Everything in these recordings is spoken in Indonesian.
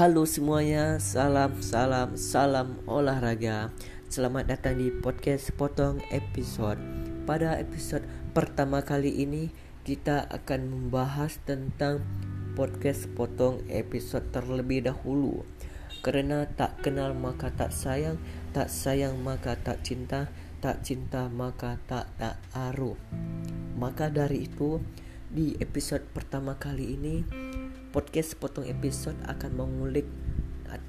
Halo semuanya, salam salam salam olahraga. Selamat datang di podcast Potong episode. Pada episode pertama kali ini kita akan membahas tentang podcast Potong episode terlebih dahulu. Karena tak kenal maka tak sayang, tak sayang maka tak cinta, tak cinta maka tak tak aruh. Maka dari itu di episode pertama kali ini podcast potong episode akan mengulik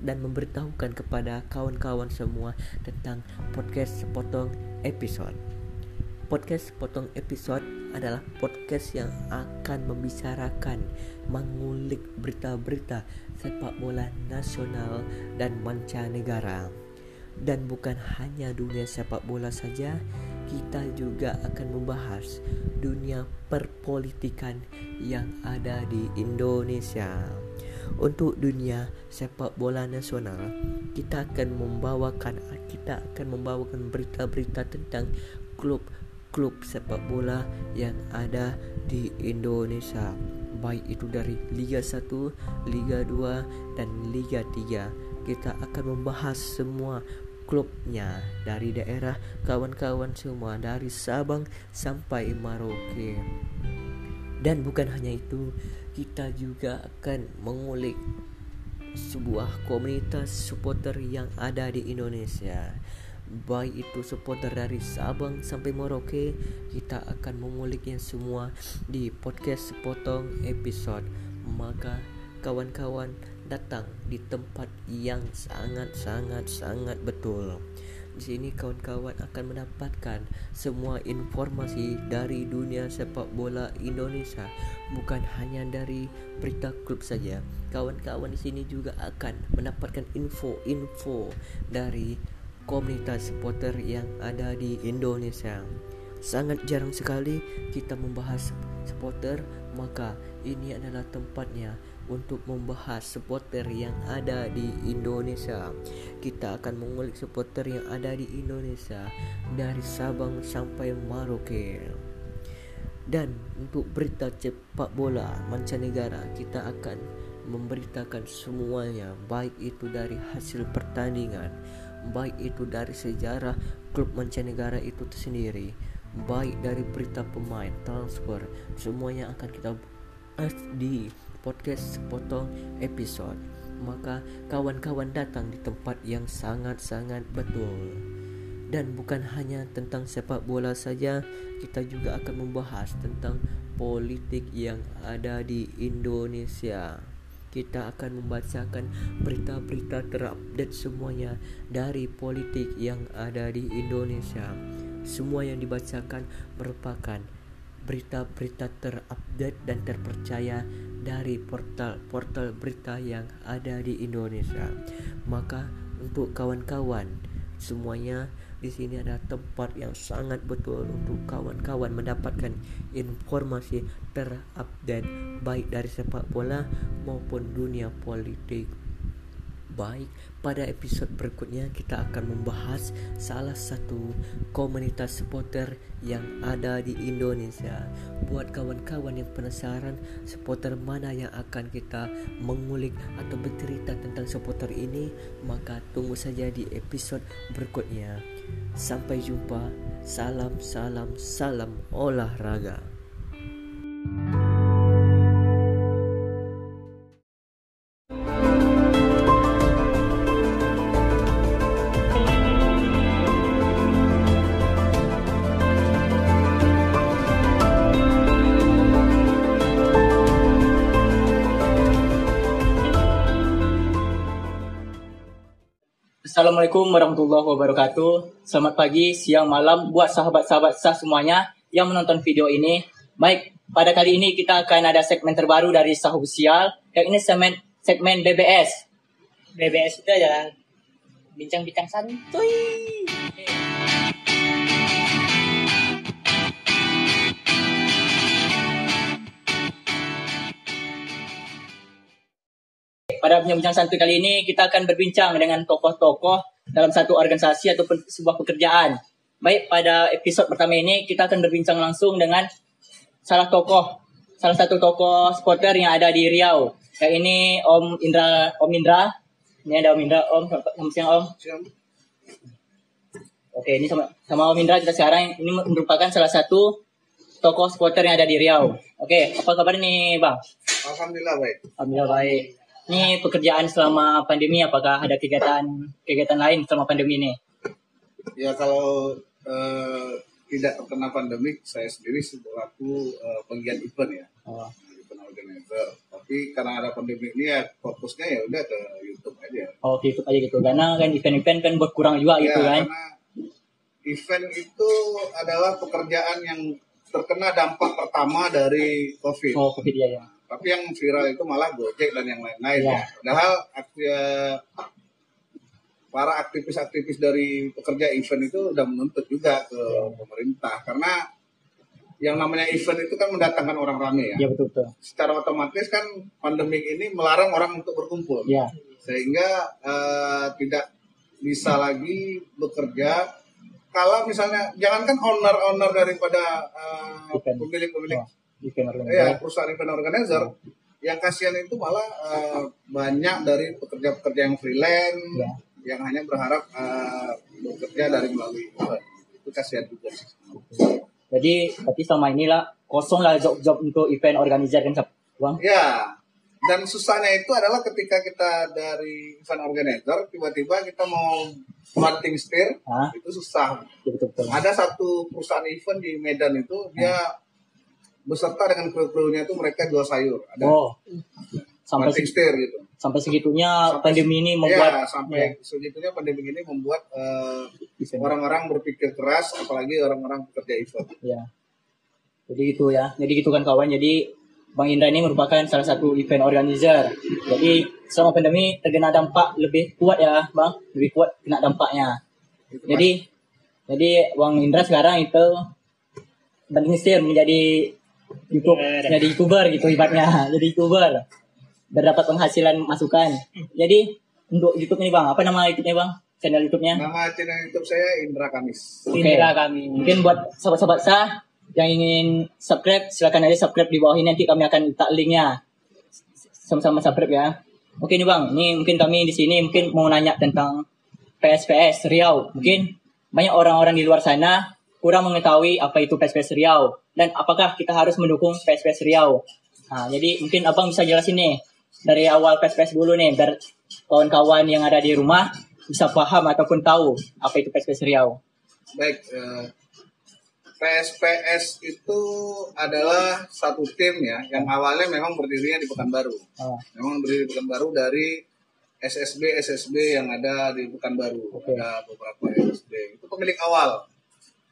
dan memberitahukan kepada kawan-kawan semua tentang podcast potong episode. Podcast potong episode adalah podcast yang akan membicarakan, mengulik berita-berita sepak bola nasional dan mancanegara. Dan bukan hanya dunia sepak bola saja, kita juga akan membahas dunia perpolitikan yang ada di Indonesia. Untuk dunia sepak bola nasional, kita akan membawakan kita akan membawakan berita-berita tentang klub-klub sepak bola yang ada di Indonesia. Baik itu dari Liga 1, Liga 2 dan Liga 3. Kita akan membahas semua klubnya dari daerah kawan-kawan semua dari Sabang sampai Merauke. Dan bukan hanya itu, kita juga akan mengulik sebuah komunitas supporter yang ada di Indonesia. Baik itu supporter dari Sabang sampai Merauke, kita akan menguliknya semua di podcast sepotong episode. Maka kawan-kawan datang di tempat yang sangat-sangat-sangat betul. Di sini kawan-kawan akan mendapatkan semua informasi dari dunia sepak bola Indonesia, bukan hanya dari berita klub saja. Kawan-kawan di sini juga akan mendapatkan info-info dari komunitas supporter yang ada di Indonesia. Sangat jarang sekali kita membahas supporter, maka ini adalah tempatnya untuk membahas supporter yang ada di Indonesia. Kita akan mengulik supporter yang ada di Indonesia dari Sabang sampai Merauke. Dan untuk berita cepat bola mancanegara, kita akan memberitakan semuanya, baik itu dari hasil pertandingan, baik itu dari sejarah klub mancanegara itu sendiri baik dari berita pemain, transfer, semuanya akan kita di podcast sepotong episode. Maka kawan-kawan datang di tempat yang sangat-sangat betul. Dan bukan hanya tentang sepak bola saja, kita juga akan membahas tentang politik yang ada di Indonesia. Kita akan membacakan berita-berita terupdate semuanya dari politik yang ada di Indonesia semua yang dibacakan merupakan berita-berita terupdate dan terpercaya dari portal-portal berita yang ada di Indonesia. Maka untuk kawan-kawan semuanya di sini ada tempat yang sangat betul untuk kawan-kawan mendapatkan informasi terupdate baik dari sepak bola maupun dunia politik Baik, pada episode berikutnya kita akan membahas salah satu komunitas supporter yang ada di Indonesia. Buat kawan-kawan yang penasaran supporter mana yang akan kita mengulik atau bercerita tentang supporter ini, maka tunggu saja di episode berikutnya. Sampai jumpa. Salam salam salam olahraga. Assalamualaikum warahmatullahi wabarakatuh. Selamat pagi, siang, malam buat sahabat-sahabat sah semuanya yang menonton video ini. Baik, pada kali ini kita akan ada segmen terbaru dari Sah Official. Yang ini segmen segmen BBS. BBS itu adalah bincang-bincang santuy. Pada bincang santuy kali ini kita akan berbincang dengan tokoh-tokoh dalam satu organisasi atau sebuah pekerjaan. Baik, pada episode pertama ini kita akan berbincang langsung dengan salah tokoh, salah satu tokoh supporter yang ada di Riau. Kayak ini Om Indra, Om Indra. Ini ada Om Indra, Om. Selamat siang Om. Oke, ini sama, sama Om Indra kita sekarang ini merupakan salah satu tokoh supporter yang ada di Riau. Oke, apa kabar nih Bang? Alhamdulillah baik. Alhamdulillah baik. Ini pekerjaan selama pandemi apakah ada kegiatan kegiatan lain selama pandemi ini? Ya kalau eh, tidak terkena pandemik, saya sendiri selaku eh, penggiat event ya, Oh, event organizer. Tapi karena ada pandemi ini ya fokusnya ya udah ke YouTube aja. oh gitu aja gitu. Karena kan event-event kan berkurang juga ya, gitu kan. karena event itu adalah pekerjaan yang terkena dampak pertama dari COVID. Oh, Covid ya ya. Tapi yang viral itu malah Gojek dan yang lain-lain Ya. ya. Padahal akti- eh, para aktivis-aktivis dari pekerja event itu udah menuntut juga ke pemerintah karena yang namanya event itu kan mendatangkan orang ramai ya. Iya betul betul. Secara otomatis kan pandemik ini melarang orang untuk berkumpul Iya. sehingga eh, tidak bisa lagi bekerja kalau misalnya jangankan owner-owner daripada Event. pemilik-pemilik Oh, event ya organizer. perusahaan event organizer yang kasihan itu malah eh, banyak dari pekerja-pekerja yang freelance Ya. yang hanya berharap eh, bekerja dari melalui event itu kasihan juga sih. Jadi berarti selama inilah kosong lah job-job untuk event organizer kan Bang? ya dan susahnya itu adalah ketika kita dari event organizer tiba-tiba kita mau marketing steer Hah? itu susah Iya betul betul. ada satu perusahaan event di Medan itu dia beserta dengan kru-krunya itu mereka jual sayur ada Oh. Sampai steer gitu sampai segitunya Sampai- pandemi ini ya membuat sampai segitunya pandemi ini membuat event. orang-orang berpikir keras apalagi orang-orang pekerja event Ya. Jadi gitu ya. Jadi gitu kan kawan. Jadi Bang Indra ini merupakan salah satu event organizer. Jadi selama pandemi terkena dampak lebih kuat ya, Bang. Lebih kuat kena dampaknya. Itu Jadi jadi Bang Indra sekarang itu banding setir menjadi YouTube, jadi youtuber gitu ibaratnya, jadi youtuber berdapat penghasilan masukan. Jadi untuk YouTube ini bang, apa nama YouTube-nya bang? Channel YouTube-nya? nama channel YouTube saya Indra Kamis Oke. kami. Mungkin buat sahabat-sahabat sah yang ingin subscribe, silakan aja subscribe di bawah ini nanti kami akan letak linknya. Sama-sama subscribe ya. Oke nih bang, ini mungkin kami di sini mungkin mau nanya tentang PSPS Riau. Mungkin banyak orang-orang di luar sana kurang mengetahui apa itu PSPS Riau dan apakah kita harus mendukung PSPS Riau. Nah, jadi mungkin abang bisa jelasin nih dari awal PSPS dulu nih biar kawan-kawan yang ada di rumah bisa paham ataupun tahu apa itu PSPS Riau. baik eh, PSPS itu adalah satu tim ya yang awalnya memang berdirinya di Pekanbaru Ah, memang berdiri di Pekanbaru dari SSB SSB yang ada di Pekanbaru Oke. ada beberapa SSB itu pemilik awal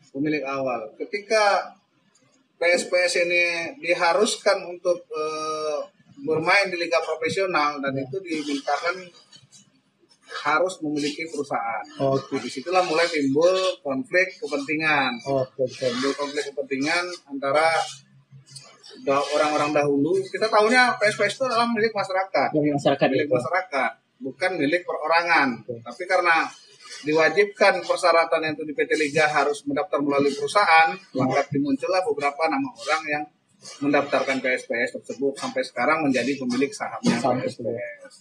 pemilik awal ketika PSPS ini diharuskan untuk eh, bermain di liga profesional dan itu dimintakan harus memiliki perusahaan. Oke. Di di situlah mulai timbul konflik kepentingan Oke, oke. timbul konflik kepentingan antara orang-orang dahulu kita tahunya PSPS itu adalah milik masyarakat Yang masyarakat milik itu. masyarakat bukan milik perorangan Oke. tapi karena diwajibkan persyaratan itu di PT Liga harus mendaftar melalui perusahaan maka dimuncullah beberapa nama orang yang mendaftarkan PSPS tersebut sampai sekarang menjadi pemilik sahamnya Sampai PSPS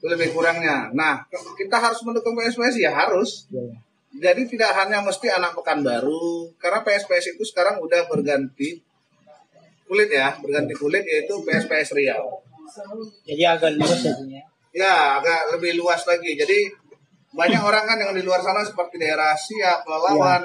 itu lebih kurangnya nah kita harus mendukung PSPS ya harus Ya, ya. jadi tidak hanya mesti anak Pekanbaru, karena PSPS itu sekarang udah berganti kulit ya, berganti kulit yaitu PSPS Riau. Jadi agak luas jadinya. Ya, agak lebih luas lagi. Jadi banyak orang kan yang di luar sana seperti daerah Siak, Pelalawan,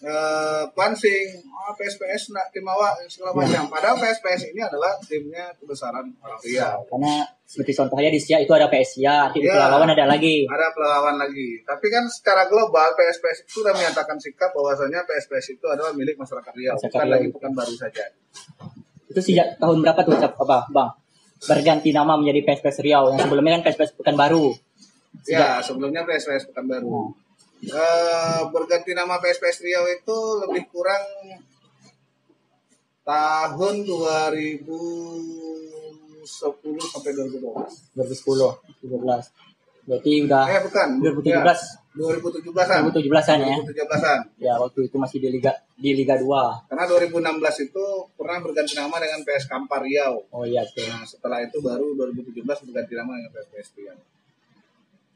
eh, Pansing, oh, PSPS nak tim awak segala macam. Padahal PSPS ini adalah timnya kebesaran orang Riau. Karena seperti contohnya di Sia itu ada PSIA, di Ya. Pelalawan ada lagi. Ada pelalawan lagi. Tapi kan secara global PSPS itu sudah menyatakan sikap bahwasanya PSPS itu adalah milik masyarakat Riau, Masyarakat bukan Riau. lagi Pekanbaru saja. Itu sejak tahun berapa tuh Cap? apa, Bang? Berganti nama menjadi PSPS Riau. Yang sebelumnya kan PSPS Pekanbaru. Ya, sebelumnya PSPS Pekanbaru. Oh. Eh, berganti nama PSPS Riau itu lebih kurang tahun 2010 sampai 2012. 2010, 2012. Berarti udah Eh bukan. 2017 Ya, 2017-an. 2017-an ya. 2017-an. Ya, waktu itu masih di Liga di Liga 2. Karena 2016 itu pernah berganti nama dengan PS Kampar Riau. Oh iya, betul. Nah, setelah itu baru 2017 berganti nama dengan PSPS Riau.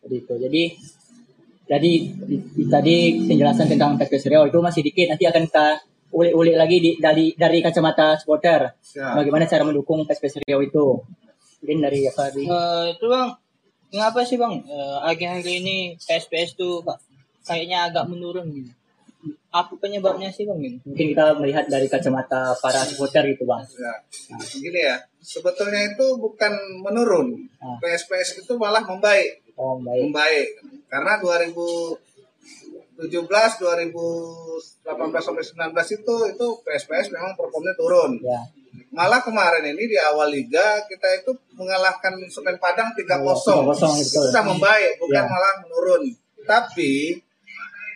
Jadi itu. Jadi jadi di- di- tadi penjelasan tentang PSPS Riau itu masih dikit. Nanti akan kita ulik-ulik lagi di, dari dari kacamata supporter. Ya. Bagaimana cara mendukung PSPS Riau itu? Mungkin dari apa di Eh, itu bang, kenapa sih bang eh, akhir-akhir ini PSPS tuh Pak, kayaknya agak menurun gitu. Apa penyebabnya sih bang? Mungkin kita melihat dari kacamata para supporter gitu bang. Ya. Nah, gini ya. Sebetulnya itu bukan menurun. Ah. PSPS itu malah membaik. Oh baik. Membaik. Karena 2017, 2018 sampai 19 itu itu PSPS memang performnya turun. Ya. Malah kemarin ini di awal liga kita itu mengalahkan Semen Padang 3-0. Oh, 3-0, itu betul. sudah membaik, bukan Ya. malah menurun. Tapi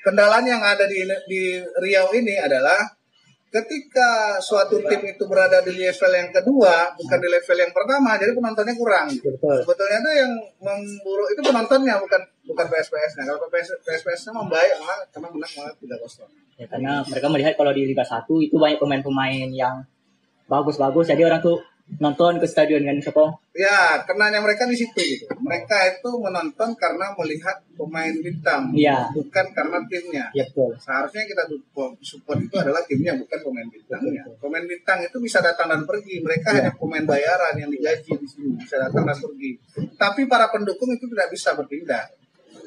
kendalanya yang ada di di Riau ini adalah ketika suatu tim itu berada di level yang kedua, bukan di level yang pertama, jadi penontonnya kurang. Betul. Sebetulnya itu yang memburu itu penontonnya bukan bukan PSPS-nya. Kalau PS, PSPS-nya membaik malah karena menang malah 3-0. Ya, karena mereka melihat kalau di Liga 1 itu banyak pemain-pemain yang bagus-bagus. Jadi orang tuh nonton ke stadion kan siapa? Ya, kenanya mereka di situ gitu. Mereka itu menonton karena melihat pemain bintang, Iya. bukan karena timnya. Ya betul. Seharusnya kita support, itu adalah timnya, bukan pemain bintangnya. Pemain bintang itu bisa datang dan pergi. Mereka hanya pemain bayaran yang digaji di sini, bisa datang dan pergi. Tapi para pendukung itu tidak bisa berpindah.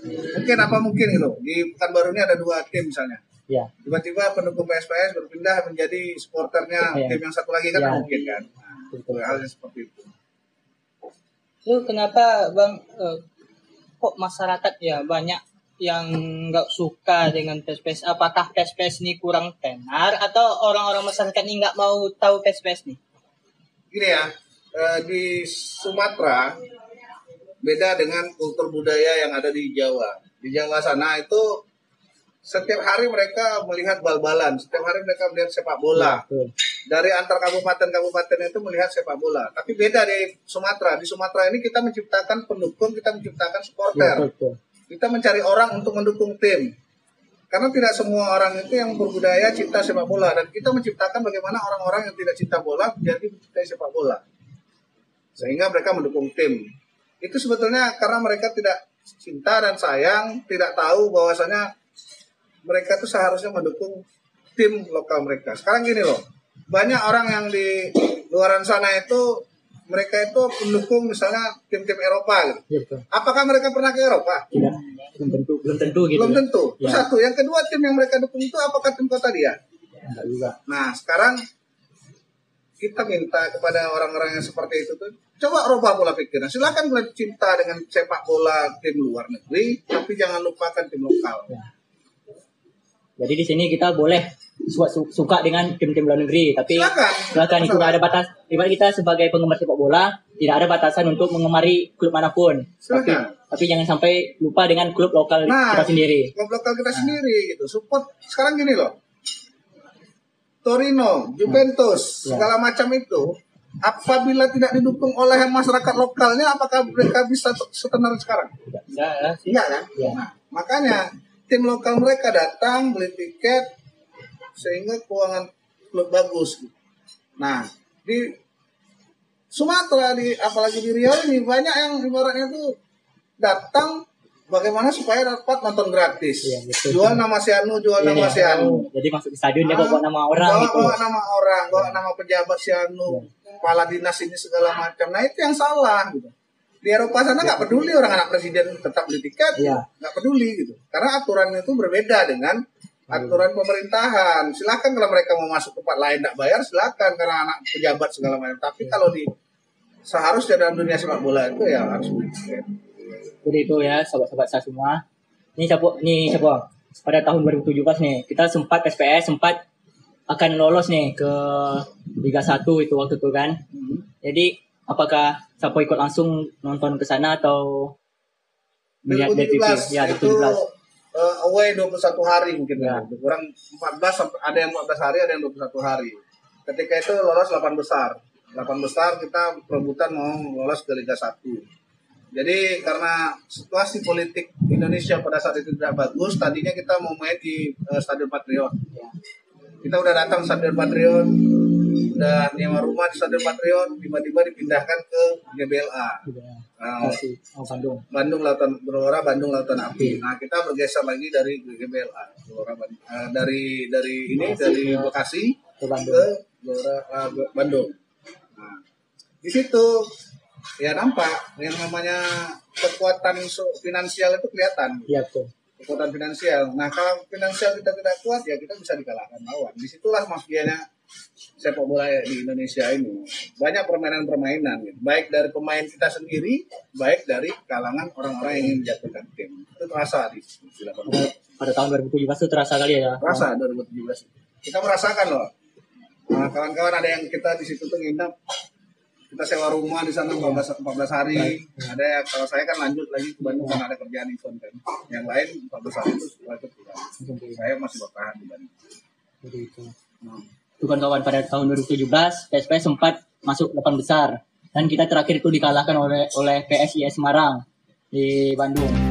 Mungkin apa mungkin gitu. Di Pekanbaru ini ada dua tim misalnya. Ya. Tiba-tiba pendukung PSPS berpindah menjadi supporternya Iya. tim yang satu lagi kan Iya. mungkin kan. Halnya seperti itu. Lu kenapa bang eh, kok masyarakat ya banyak yang nggak suka dengan PSPS? Apakah PSPS ini kurang tenar atau orang-orang masyarakat ini nggak mau tahu PSPS nih? gini ya eh, di Sumatera beda dengan kultur budaya yang ada di Jawa. Di Jawa sana itu setiap hari mereka melihat bal-balan, setiap hari mereka melihat sepak bola. Betul. Dari antar kabupaten-kabupaten itu melihat sepak bola. Tapi beda di Sumatera. Di Sumatera ini kita menciptakan pendukung, kita menciptakan Ya, supporter. betul. Kita mencari orang untuk mendukung tim. Karena tidak semua orang itu yang berbudaya cinta sepak bola dan kita menciptakan bagaimana orang-orang yang tidak cinta bola menjadi mencintai sepak bola. Sehingga mereka mendukung tim. Itu sebetulnya karena mereka tidak cinta dan sayang, tidak tahu bahwasanya mereka itu seharusnya mendukung tim lokal mereka. Sekarang gini loh, banyak orang yang di luaran sana itu mereka itu pendukung misalnya tim-tim Eropa gitu. Ya, betul. Apakah mereka pernah ke Eropa? Tidak. Belum tentu, belum tentu gitu. Belum tentu. Itu Ya. Satu. Yang kedua tim yang mereka dukung itu apakah tim kota dia? Enggak juga. Nah sekarang kita minta kepada orang-orang yang seperti itu tuh coba rubah pola pikirnya. Silakan kalian cinta dengan sepak bola tim luar negeri, tapi jangan lupakan tim lokal. Jadi di sini kita boleh su- su- suka dengan tim-tim luar negeri, tapi Silakan. silakan itu ada batas. Ibarat kita sebagai penggemar sepak bola tidak ada batasan untuk mengemari klub mana pun. Tapi, Silakan. tapi jangan sampai lupa dengan klub lokal Nah, kita sendiri. Klub lokal kita sendiri gitu. Support sekarang gini loh. Torino, Juventus, Ya. segala macam itu apabila tidak didukung oleh masyarakat lokalnya apakah mereka bisa setenar sekarang? Tidak ya sih. Iya kan? Ya. Nah, makanya tim lokal mereka datang beli tiket sehingga keuangan klub bagus. Nah, di Sumatera di apalagi di Riau ini banyak yang ibaratnya tuh datang bagaimana supaya dapat nonton gratis. Iya, betul. Jual nama si Anu, jual Iya, nama iya. si Anu. Jadi masuk ke stadion dia bawa nama orang bawa, gitu. bawa nama orang, bawa nama pejabat si Anu, kepala dinas ini segala macam. Nah itu yang salah gitu. Di Eropa sana nggak peduli orang anak presiden tetap beli tiket, Iya. nggak peduli gitu. Karena aturannya itu berbeda dengan aturan pemerintahan. Silakan kalau mereka mau masuk tempat lain tidak bayar, silakan karena anak pejabat segala macam. Tapi kalau di seharusnya dalam dunia sepak bola itu ya harus beli tiket. Jadi itu ya sahabat-sahabat saya semua. Ini siapa? Ini siapa? Pada tahun 2017 nih kita sempat SPS sempat akan lolos nih ke Liga 1 itu waktu itu kan. Jadi apakah siapa ikut langsung nonton ke sana atau melihat di TV? 2017 Ya, itu 2017. eh, away 21 hari mungkin Ya. ya. Kurang 14 sampai ada yang 14 hari, ada yang 21 hari. Ketika itu lolos 8 besar. 8 besar kita perebutan mau lolos ke Liga 1. Jadi karena situasi politik Indonesia pada saat itu tidak bagus, tadinya kita mau main di eh, Stadion Patriot. Kita udah datang Stadion Patriot, udah nyewa rumah di Stadion Patriot, tiba-tiba dipindahkan ke GBLA. Nah, Kasih. Oh, Bandung. Bandung Lautan Gelora Bandung Lautan Api. Nah kita bergeser lagi dari GBLA Gelora Ban- eh, dari dari ini dari Bekasi Ke Bandung. ke Gelora eh, Be- Bandung. Nah, di situ ya nampak yang namanya kekuatan finansial itu kelihatan Iya betul. kekuatan finansial. Nah kalau finansial kita tidak kuat ya kita bisa dikalahkan lawan. Di situlah mafianya sepak bola di Indonesia ini. Banyak permainan-permainan, gitu. baik dari pemain kita sendiri, baik dari kalangan orang-orang yang ingin menjatuhkan tim. Itu terasa di, di. Pada, pada tahun 2017 itu terasa kali ya. Terasa 2017. Kita merasakan loh. Nah, kawan-kawan ada yang kita di situ tuh nginep kita sewa rumah di sana 14, 14 hari ada yang kalau saya kan lanjut lagi ke Bandung karena ada kerjaan event kan yang lain 14 hari itu setelah itu pulang saya masih bertahan di Bandung Jadi itu. Itu kan kawan pada tahun 2017 PSPS sempat masuk delapan besar dan kita terakhir itu dikalahkan oleh oleh PSIS Semarang di Bandung.